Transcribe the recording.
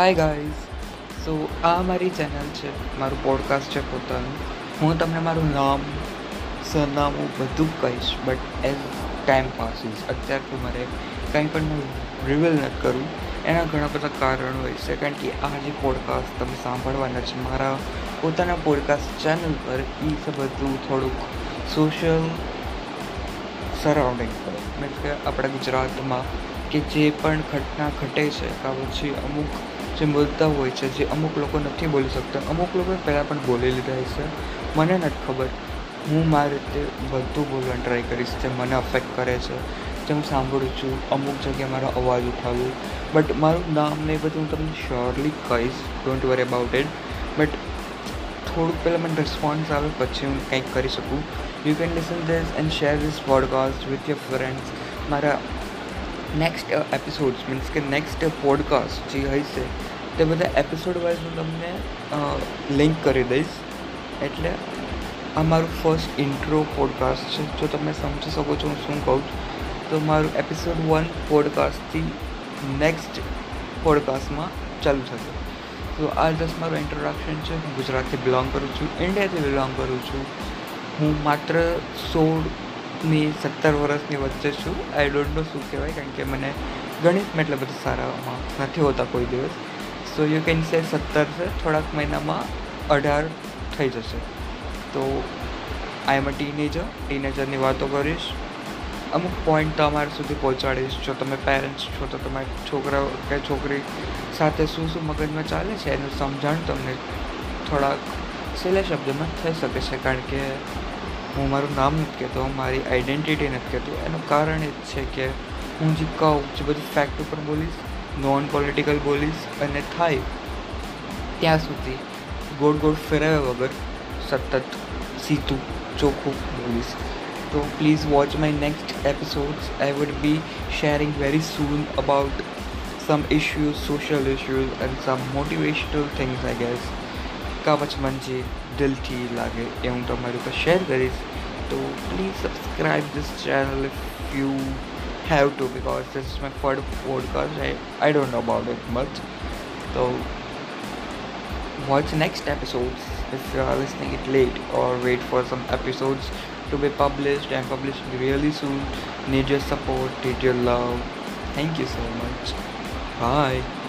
Hi guys so આ મારી channel છે. મારું પોડકાસ્ટ છે પોતાનું. હું તમને મારું નામ, સરનામું બધું કહીશ બટ એઝ ટાઈમ પાસીસ અત્યારથી મારે કંઈ પણ હું રિવીલ નથી કરું. એના ઘણા બધા કારણો હોય છે. કારણ કે આ જે પોડકાસ્ટ તમે સાંભળવાના છે, મારા પોતાના પોડકાસ્ટ ચેનલ પર એ છે બધું થોડુંક સોશિયલ સરાઉન્ડિંગ પર. મીન્સ કે આપણા ગુજરાતમાં કે જે પણ ઘટના ઘટે છે, કાં પછી અમુક જે મુદ્દા હોય છે, જે અમુક લોકો નથી બોલી શકતા. અમુક લોકો પહેલાં પણ બોલી લીધા છે મને નથી ખબર. હું મારી રીતે બધું બોલવાનું ટ્રાય કરીશ, જે મને અફેક્ટ કરે છે. જે હું સાંભળું છું, અમુક જગ્યાએ મારો અવાજ ઉઠાવ્યો બટ મારું નામ ને એ બધું હું તમને શ્યોરલી કહીશ. Don't worry about it but થોડુંક પહેલાં મને રિસ્પોન્સ આવે, પછી હું કંઈક કરી શકું. You can listen this and share this podcast with your friends મારા નેક્સ્ટ એપિસોડ્સ મીન્સ કે નેક્સ્ટ પોડકાસ્ટ જે હશે તે બધા એપિસોડ વાઇઝ હું તમને લિંક કરી દઈશ. એટલે આ મારું ફર્સ્ટ ઇન્ટ્રો પોડકાસ્ટ છે. જો તમે સમજી શકો છો હું શું કહું છું. તો મારું એપિસોડ વન પોડકાસ્ટથી નેક્સ્ટ પોડકાસ્ટમાં ચાલુ થશે. તો આ જસ્ટ મારું ઇન્ટ્રોડક્શન છે. હું ગુજરાતથી બિલોંગ કરું છું ઇન્ડિયાથી બિલોંગ કરું છું. હું માત્ર સોળ ની સત્તર વર્ષની વચ્ચે છું. આઈ ડોન્ટ નો શું કહેવાય, કારણ કે મને ગણિતમાં એટલે બધું સારામાં નથી હોતા કોઈ દિવસ. સો યુ કેન સે સત્તર છે, થોડાક મહિનામાં અઢાર થઈ જશે. તો આઈ એમ અ ટીનેજર ટીનેજરની વાતો કરીશ. અમુક પોઈન્ટ તમારા સુધી પહોંચાડીશ. જો તમે પેરેન્ટ્સ છો, તો તમારી છોકરા કે છોકરી સાથે શું શું મગજમાં ચાલે છે, એનું સમજણ તમને થોડાક સહેલા શબ્દમાં થઈ શકે છે, કારણ કે હું મારું નામ નથી કહેતો મારી આઈડેન્ટિટી નથી કહેતો. એનું કારણ એ જ છે કે હું જે કહું જે બધી ફેક્ટ ઉપર બોલીશ નોન પોલિટિકલ બોલીશ અને થાય ત્યાં સુધી ગોળ ગોળ ફેરવ્યા વગર સતત સીધું ચોખ્ખું બોલીશ. તો please watch my next episodes I would be sharing very soon about some issues, social issues, and some motivational things, I guess. કા પછી મને જે દિલથી લાગે એ હું તમારી ઉપર શેર કરીશ તો please subscribe this channel if you have to because this my third podcast I I don't know about it much તો watch next episodes if you are listening it late or wait for some episodes to be published and published really soon need your support need your love thank you so much bye